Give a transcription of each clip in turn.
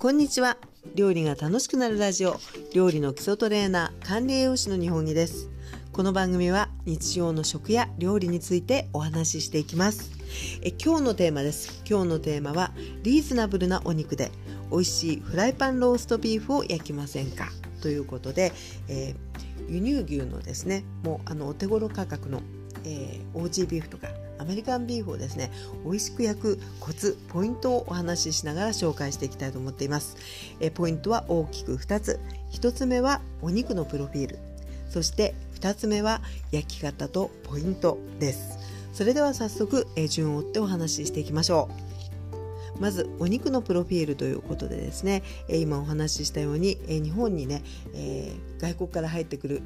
こんにちは。料理が楽しくなるラジオ。料理の基礎トレーナー管理栄養士の日本木です。この番組は日常の食や料理についてお話ししていきます。え今日のテーマです。今日のテーマはリーズナブルなお肉で美味しいフライパンローストビーフを焼きませんか？ということで、えー、輸入牛のですねもうあのお手頃価格の、えー、オージービーフとかアメリカンビーフをですね美味しく焼くコツポイントをお話ししながら紹介していきたいと思っています。えポイントは大きく2つ。1つ目はお肉のプロフィール。そして2つ目は焼き方とポイントです。それでは早速え順を追ってお話ししていきましょう。まずお肉のプロフィールということでですね今お話ししたように日本にね、えー、外国から入ってくる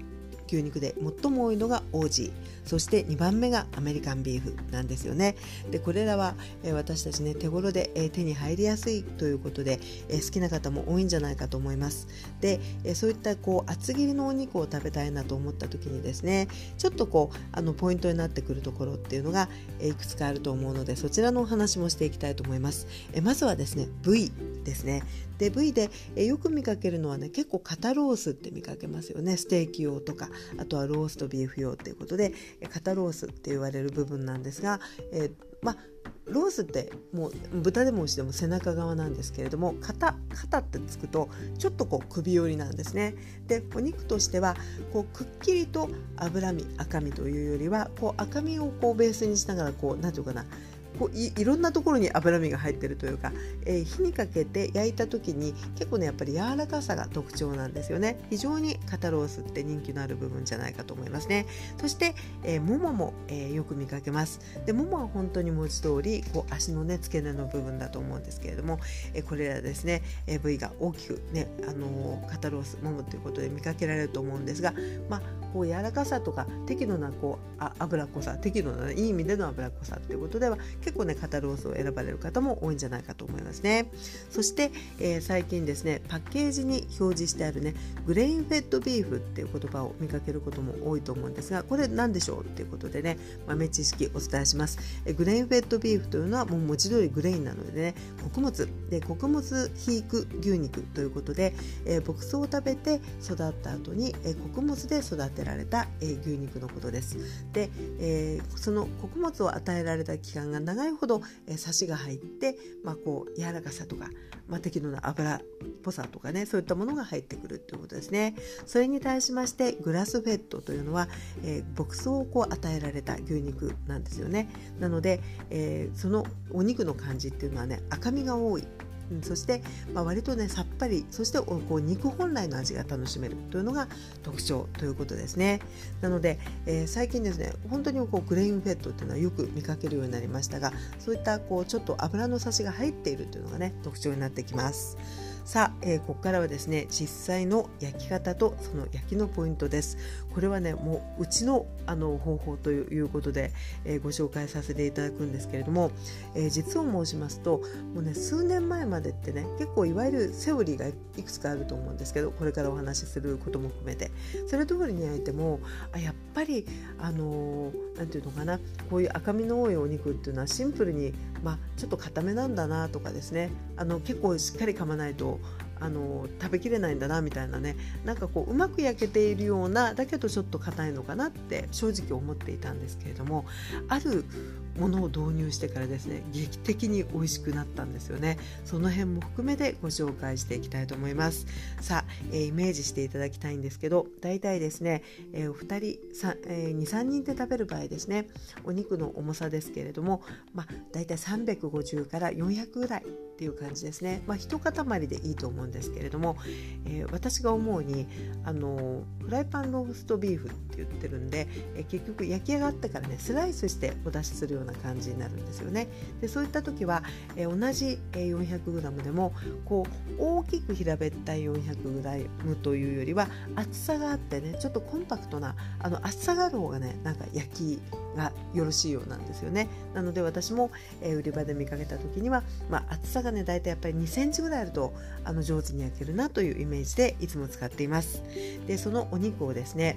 牛肉で最も多いのがオージー。そして2番目がアメリカンビーフ。なんですよね。でこれらは、え私たちね手頃で、え手に入りやすいということで、え好きな方も多いんじゃないかと思います。で、えそういったこう厚切りのお肉を食べたいなと思った時にですねちょっとこうあのポイントになってくるところっていうのが、えいくつかあると思うのでそちらのお話もしていきたいと思います。えまずはですね部位。ですね。で部位でえよく見かけるのはね結構肩ロースって見かけますよね。ステーキ用とかあとはローストビーフ用ということで肩ロースって言われる部分なんですが、え、まあロースってもう豚でも牛でも背中側なんですけれども肩肩ってつくとちょっとこう首寄りなんですね。でお肉としてはこうくっきりと脂身赤身というよりはこう赤身をこうベースにしながらこう何て言うかなこういいろんなところに脂身が入ってるというか、えー、火にかけて焼いた時に結構ねやっぱり柔らかさが特徴なんですよね。非常に肩ロースって人気のある部分じゃないかと思いますね。そして、えー、ももも、えー、よく見かけます。でももは本当に文字通りこう足のね付け根の部分だと思うんですけれども、えこれらですね、え部位が大きくねあの肩ロースももということで見かけられると思うんですがまあこう柔らかさとか適度なこうあ脂っこさ適度な、ね、いい意味での脂っこさっていうことでは結構ね肩ロースを選ばれる方も多いんじゃないかと思いますね。そして、えー、最近ですねパッケージに表示してあるねgrain-fed beef っていう言葉を見かけることも多いと思うんですがこれ何でしょうっていうことでね豆知識お伝えします、えー、 grain-fed beef というのはもう文字通り grain なのでね穀物。で穀物肥育牛肉ということで、えー、牧草を食べて育った後に、えー、穀物で育てられた、えー、牛肉のことです。で、えー、その穀物を与えられた期間が長いほど、えー、サシが入って、まあ、こう柔らかさとか、まあ、適度な油っぽさとかねそういったものが入ってくるということですね。それに対しましてグラスフェットというのは、えー、牧草をこう与えられた牛肉なんですよね。なので、えー、そのお肉の感じっていうのはね赤みが多い。そして、まあ、割とねさっぱりそしてこう肉本来の味が楽しめるというのが特徴ということですねなので、えー、最近ですね本当にこうグレインフェットっていうのはよく見かけるようになりましたがそういったこうちょっと油の差しが入っているというのがね特徴になってきます。さあ、えー、ここからはですね実際の焼き方とその焼きのポイントです。これはねもううちのあの方法ということで、えー、ご紹介させていただくんですけれども、えー、実を申しますともうね数年前までってね結構いわゆるセオリーがいくつかあると思うんですけどこれからお話しすることも含めて。それ通りに焼いてもあやっぱりあの何て言うのかなこういう赤身の多いお肉っていうのはシンプルにまあちょっと固めなんだなとかですねあの結構しっかり噛まないと people あの食べきれないんだなみたいなね。なんかこううまく焼けているようなだけどちょっと硬いのかなって正直思っていたんですけれどもあるものを導入してからですね劇的に美味しくなったんですよね。その辺も含めてご紹介していきたいと思います。さあ、えー、イメージしていただきたいんですけど大体ですね、えー、お二人えー、23人で食べる場合ですねお肉の重さですけれどもまあ大体350から400ぐらいっていう感じですね。まあ一塊でいいと思います。うんですけれども、えー、私が思うにあのフライパンローストビーフって言ってるんで、えー、結局焼き上がってからねスライスしてお出しするような感じになるんですよね。でそういった時は、えー、同じ 400g でもこう大きく平べったい 400g というよりは厚さがあってねちょっとコンパクトなあの厚さがある方がねなんか焼きがよろしいようなんですよね。なので私も、えー、売り場で見かけた時には、まあ、厚さがね大体やっぱり2センチぐらいあるとあの上上手に焼けるなというイメージでいつも使っています。でそのお肉をですね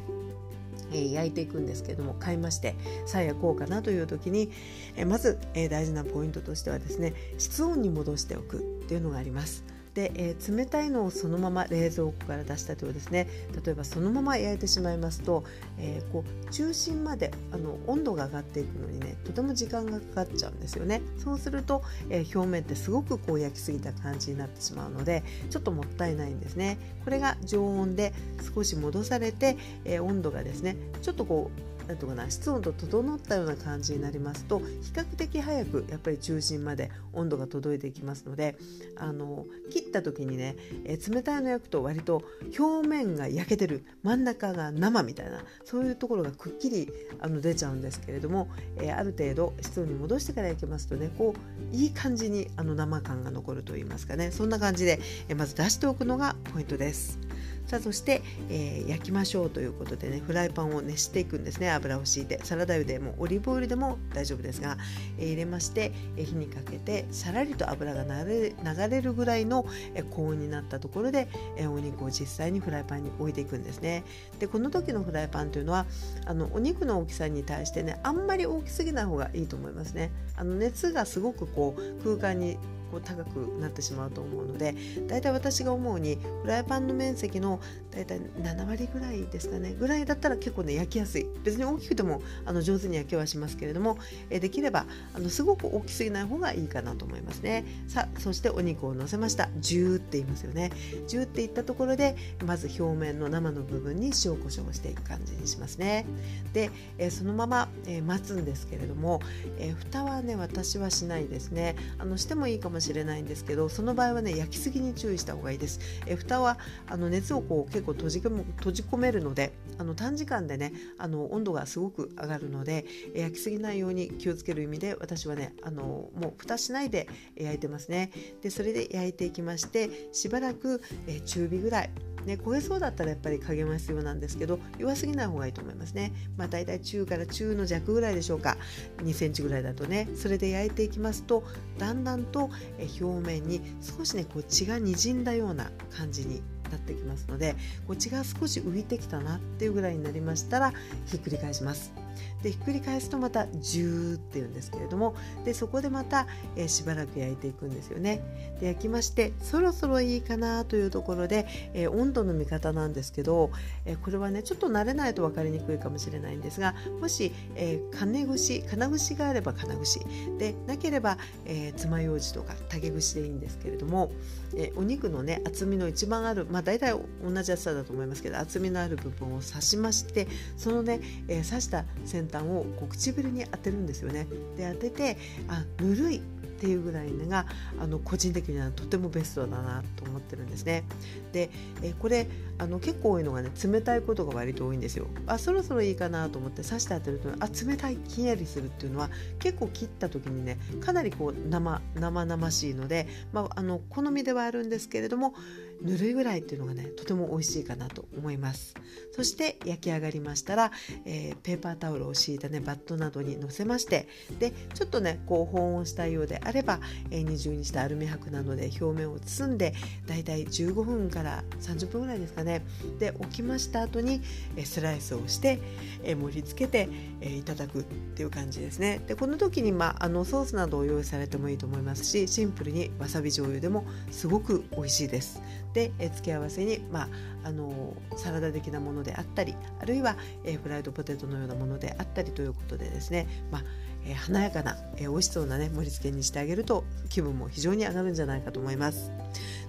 え、焼いていくんですけども買いましてさあ焼こうかなという時に、え、まず、え、大事なポイントとしてはですね室温に戻しておくっていうのがあります。で、えー、冷たいのをそのまま冷蔵庫から出したというですね。例えばそのまま焼いてしまいますと、えー、こう中心まであの温度が上がっていくのにねとても時間がかかっちゃうんですよね。そうすると、えー、表面ってすごくこう焼きすぎた感じになってしまうのでちょっともったいないんですね。これが常温で少し戻されて、え温度がですねちょっとこうなんとかな室温と整ったような感じになりますと比較的早くやっぱり中心まで温度が届いていきますのであの切った時にね、え冷たいの焼くと割と表面が焼けてる真ん中が生みたいなそういうところがくっきりあの出ちゃうんですけれども、えある程度室温に戻してから焼きますとねこういい感じにあの生感が残るといいますかねそんな感じで、えまず出しておくのがポイントです。さあそして、えー、焼きましょうということでねフライパンを熱していくんですね。油を敷いて。サラダ油でもオリーブオイルでも大丈夫ですが、えー、入れまして、えー、火にかけてさらりと油が流れるぐらいの、えー、高温になったところで、えー、お肉を実際にフライパンに置いていくんですね。でこの時のフライパンというのはあのお肉の大きさに対してねあんまり大きすぎない方がいいと思いますね。あの熱がすごくこう空間にこう高くなってしまうと思うのでだいたい私が思うにフライパンの面積のだいたい7割ぐらいですかねぐらいだったら結構ね焼きやすい。別に大きくてもあの上手に焼けはしますけれども、えできればあのすごく大きすぎない方がいいかなと思いますね。さあそしてお肉を乗せました。ジューって言いますよね。ジューっていったところでまず表面の生の部分に塩コショウをしていく感じにしますね。で、えそのまま、え待つんですけれども、え蓋はね私はしないですね。あのしてもいいかももしれないんですけどその場合はね焼きすぎに注意した方がいいです。え蓋はあの熱をこう結構閉じ閉じ込めるのであの短時間でねあの温度がすごく上がるので焼きすぎないように気をつける意味で私はねあのもう蓋しないで焼いてますね。でそれで焼いていきましてしばらくえ中火ぐらい。ね、焦げそうだったらやっぱり加減は必要なんですけど弱すぎない方がいいと思いますね。まあ、大体中から中の弱ぐらいでしょうか。2センチぐらいだとね。それで焼いていきますとだんだんと表面に少しねこう血がにじんだような感じになってきますのでこう血が少し浮いてきたなっていうぐらいになりましたらひっくり返します。でひっくり返すとまたジューっていうんですけれどもでそこでまた、えー、しばらく焼いていくんですよね。で焼きましてそろそろいいかなというところで、えー、温度の見方なんですけど、えー、これはねちょっと慣れないと分かりにくいかもしれないんですがもし、え金串金串があれば金串でなければ、え爪楊枝とか竹串でいいんですけれども、えお肉のね厚みの一番あるまあ大体同じ厚さだと思いますけど厚みのある部分を刺しましてそのね、え刺した先端をこう唇に当てるんですよね。で当ててあぬるいっていうぐらいのがあの個人的にはとてもベストだなと思ってるんですね。でえこれあの結構多いのがね冷たいことが割と多いんですよ。あそろそろいいかなと思って刺して当てるとあ冷たいひんやりするっていうのは結構切った時にねかなりこう生生々しいので、まあ、あの好みではあるんですけれどもぬるいぐらいっていうのがねとても美味しいかなと思います。そして焼き上がりましたら、えー、ペーパータオルを敷いたねバットなどにのせましてでちょっとねこう保温したいようであれば、えー、二重にしたアルミ箔などで表面を包んでだいたい15分から30分ぐらいですかね。で置きました後に、えー、スライスをして、えー、盛り付けて、えー、いただくっていう感じですね。でこの時に、まあ、あのソースなどを用意されてもいいと思いますしシンプルにわさび醤油でもすごく美味しいです。で、え付け合わせに、まあ、あのサラダ的なものであったりあるいは、えフライドポテトのようなものであったりということでですね、まあえ華やかな、え美味しそうな、ね、盛り付けにしてあげると気分も非常に上がるんじゃないかと思います。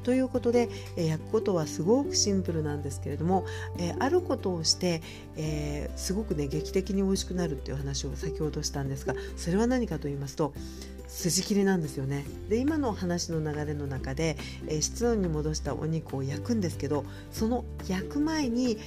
ということで、え焼くことはすごくシンプルなんですけれども、えあることをして、えー、すごくね劇的に美味しくなるっていう話を先ほどしたんですがそれは何かと言いますと筋切りなんですよね。で今の話の流れの中で、えー、室温に戻したお肉を焼くんですけどその焼く前に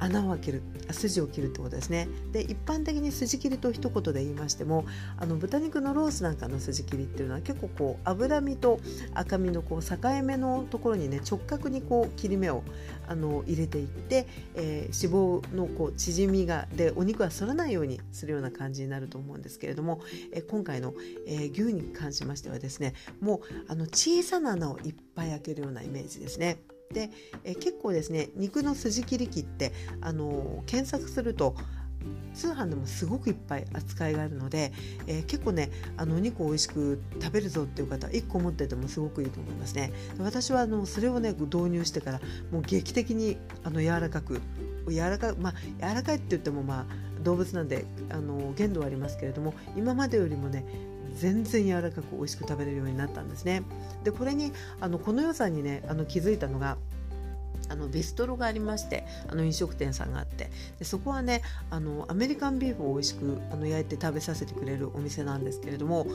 穴を開ける筋を切るってことですねで一般的に筋切りと一言で言いましてもあの豚肉のロースなんかの筋切りっていうのは結構こう脂身と赤身のこう境目のところにね直角にこう切り目をあの入れていって、えー、脂肪のこう縮みがでお肉は反らないようにするような感じになると思うんですけれども、えー、今回の、えー、牛に関しましてはですねもうあの小さな穴をいっぱい開けるようなイメージですね。でえ結構ですね肉の筋切り器ってあの検索すると通販でもすごくいっぱい扱いがあるので、えー、結構ねあのお肉を美味しく食べるぞっていう方1個持っててもすごくいいと思いますね。私はあのそれをね導入してからもう劇的にあの柔らかく柔らかまあ柔らかいって言ってもまあ動物なんであの限度はありますけれども今までよりもね全然柔らかく美味しく食べれるようになったんですね。でこれにあのこの良さにねあの気づいたのがあのビストロがありましてあの飲食店さんがあってでそこはねあのアメリカンビーフを美味しくあの焼いて食べさせてくれるお店なんですけれども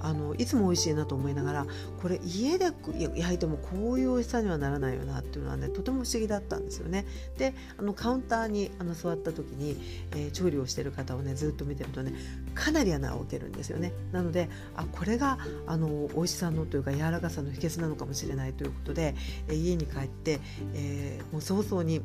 あのいつも美味しいなと思いながらこれ家で焼いてもこういう美味しさにはならないよなっていうのはねとても不思議だったんですよね。であのカウンターにあの座った時に、えー、調理をしてる方をねずっと見てるとねかなり穴を開けるんですよね。なのであこれがあの美味しさのというか柔らかさの秘訣なのかもしれないということで、えー、家に帰って、えーえー、もう早々に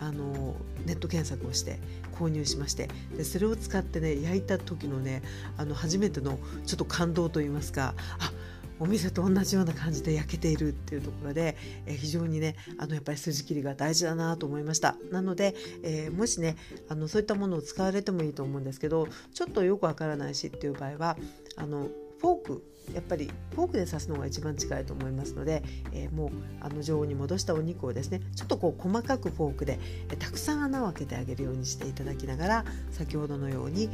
あのネット検索をして購入しましてでそれを使ってね焼いた時のねあの初めてのちょっと感動といいますかあお店と同じような感じで焼けているっていうところで、え、非常にねあのやっぱり筋切りが大事だなと思いました。なので、えー、もしねあのそういったものを使われてもいいと思うんですけどちょっとよくわからないしっていう場合はあのフォークやっぱりフォークで刺すのが一番近いと思いますので、えー、もうあの常温に戻したお肉をですねちょっとこう細かくフォークで、え、たくさん穴を開けてあげるようにしていただきながら先ほどのように、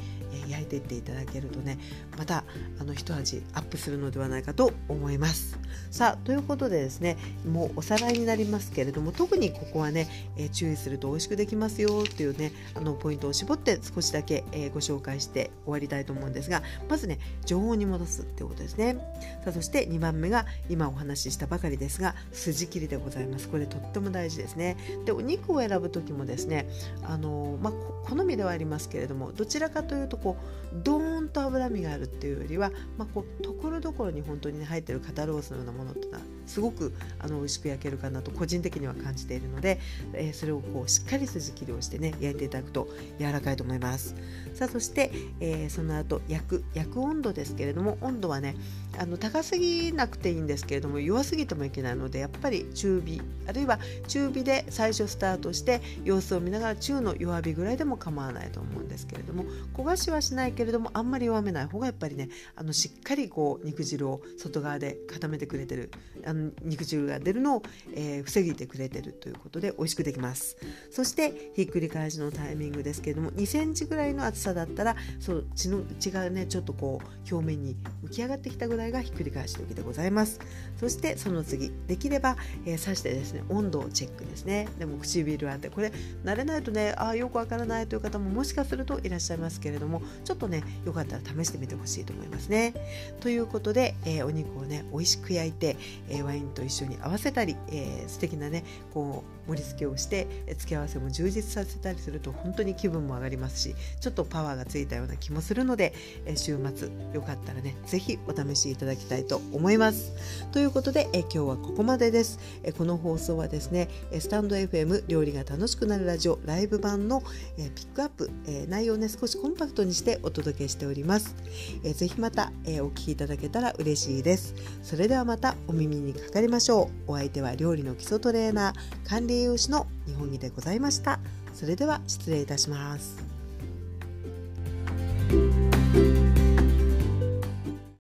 え、焼いていっていただけるとねまたあの一味アップするのではないかと思います。さあということでですねもうおさらいになりますけれども特にここはね、え注意すると美味しくできますよっていうねあのポイントを絞って少しだけ、えご紹介して終わりたいと思うんですがまずね常温に戻すってことですね。ね。さあそして2番目が今お話ししたばかりですが筋切りでございます。これとっても大事ですね。でお肉を選ぶ時もですねあの、まあ、好みではありますけれどもどちらかというとこうドーンと脂身があるっていうよりは、まあ、こうところどころに本当に、ね、入ってる肩ロースのようなものってのはすごくあの美味しく焼けるかなと個人的には感じているので、えー、それをこうしっかり筋切りをしてね焼いていただくと柔らかいと思います。さあそして、えー、その後焼く焼く温度ですけれども温度はねあの高すぎなくていいんですけれども弱すぎてもいけないのでやっぱり中火あるいは中火で最初スタートして様子を見ながら中の弱火ぐらいでも構わないと思うんですけれども焦がしはしないけれどもあんまり弱めない方がやっぱりねあのしっかりこう肉汁を外側で固めてくれてるあの肉汁が出るのを、えー、防ぎてくれてるということで美味しくできます。そしてひっくり返しのタイミングですけれども2センチぐらいの厚さだったらそう血の血がねちょっとこう表面に浮き上がってきたぐらいがひっくり返し時でございます。そしてその次できれば、えー、刺してですね温度をチェックですね。でも唇あってこれ慣れないとねあよくわからないという方ももしかするといらっしゃいますけれどもちょっとねよかったら試してみてほしいと思いますね。ということで、えー、お肉をね美味しく焼いて、えー、ワインと一緒に合わせたり、えー、素敵なねこう盛り付けをして付け合わせも充実させたりすると本当に気分も上がりますしちょっとパワーがついたような気もするので、え週末よかったらね是非お試しいただきたいと思います。ということで、え今日はここまでです。えこの放送はですねスタンド FM 料理が楽しくなるラジオライブ版の、えピックアップ、え内容をね少しコンパクトにしてお届けしております。えー、ぜひまた、えお聞きいただけたら嬉しいです。それではまたお耳ににかかりましょう。お相手は料理の基礎トレーナー管理栄養士の日本木でございました。それでは失礼いたします。